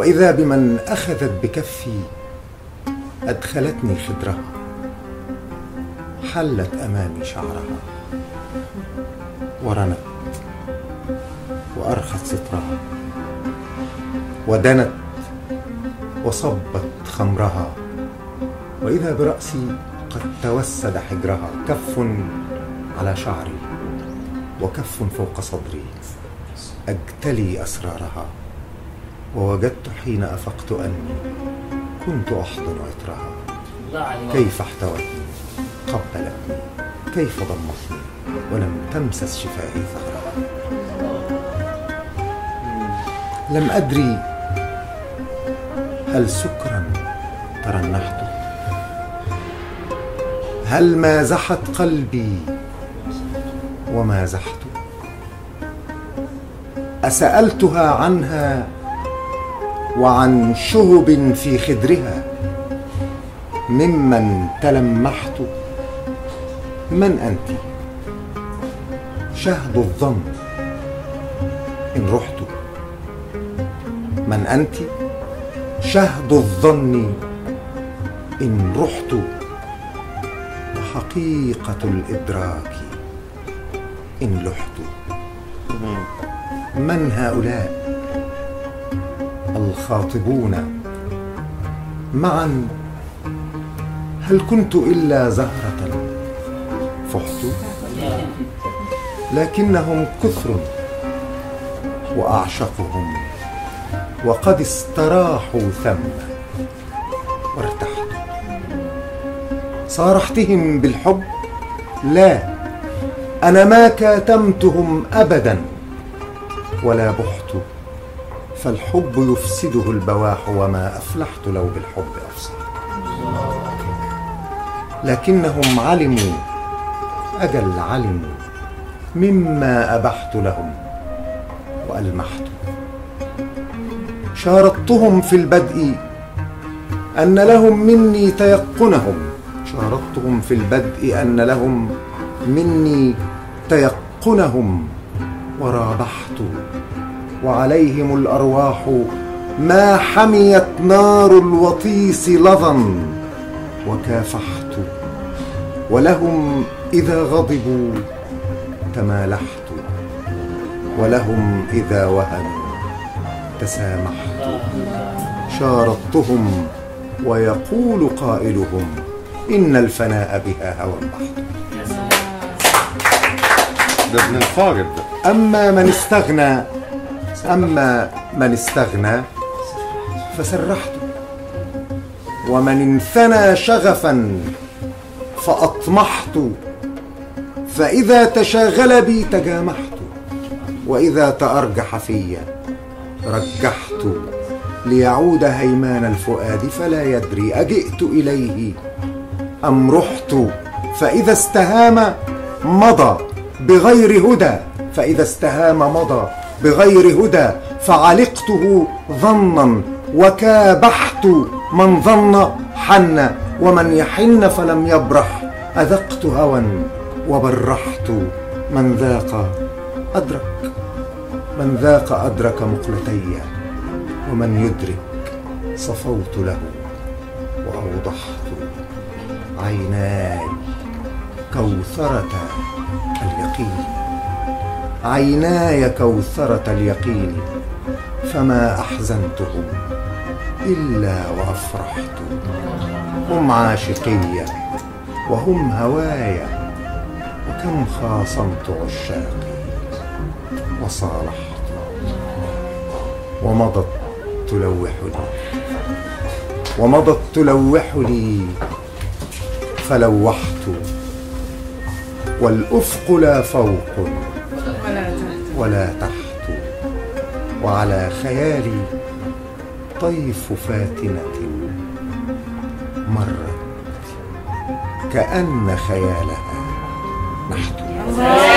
وإذا بمن أخذت بكفي أدخلتني خدرها حلت أمامي شعرها ورنت وأرخت سترها ودنت وصبت خمرها وإذا برأسي قد توسد حجرها كف على شعري وكف فوق صدري أجتلي أسرارها. ووجدت حين أفقت أني كنت احضن عطرها. كيف احتوتني؟ قبلتني. كيف ضمتني؟ ولم تمسس شفاهي ثغرها. لم أدري هل سكرا ترنحت. هل مازحت قلبي ومازحت أسألتها عنها وعن شهب في خدرها. ممن تلمحت. من أنت؟ شهد الظن. إن رحت. من أنت؟ شهد الظن. إن رحت. وحقيقة الإدراك. إن لحت. من هؤلاء؟ الخاطبون. معا هل كنت إلا زهرة؟ فحت. لكنهم كثر وأعشقهم وقد استراحوا ثم وارتحت. صارحتهم بالحب لا أنا ما كاتمتهم ابدا ولا بحت. فالحب يفسده البواح وما أفلحت لو بالحب افصح لكنهم علموا أجل علموا مما أبحت لهم وألمحت. شارطتهم في البدء أن لهم مني تيقنهم. شارطتهم في البدء أن لهم مني تيقنهم. ورابحت وعليهم الأرواح ما حميت نار الوطيس لظا وكافحت ولهم إذا غضبوا تمالحت ولهم إذا وهنوا تسامحت شارطتهم ويقول قائلهم إن الفناء بها هوى بحت ده ابن الفارض ده. أما من استغنى أما من استغنى فسرحت ومن انثنى شغفا فأطمحت فإذا تشاغل بي تجامحت وإذا تأرجح في رجحت ليعود هيمان الفؤاد فلا يدري أجئت إليه أم رحت؟ فإذا استهام مضى بغير هدى فإذا استهام مضى بغير هدى فعلقته ظنا وكابحت من ظن حن ومن يحن فلم يبرح أذقت هوى وبرحت من ذاق أدرك من ذاق أدرك مقلتي ومن يدرك صفوت له وأوضحت عيناي كوثرة اليقين عيناي كوثرة اليقين فما أحزنتهم إلا وأفرحت. هم عاشقية وهم هوايا وكم خاصمت عشاقي وصالحت. ومضت تلوحني ومضت تلوحني فلوحت. والأفق لا فوق. ولا تحت. وعلى خيالي طيف فاتنة مرت. كأن خيالها نحت.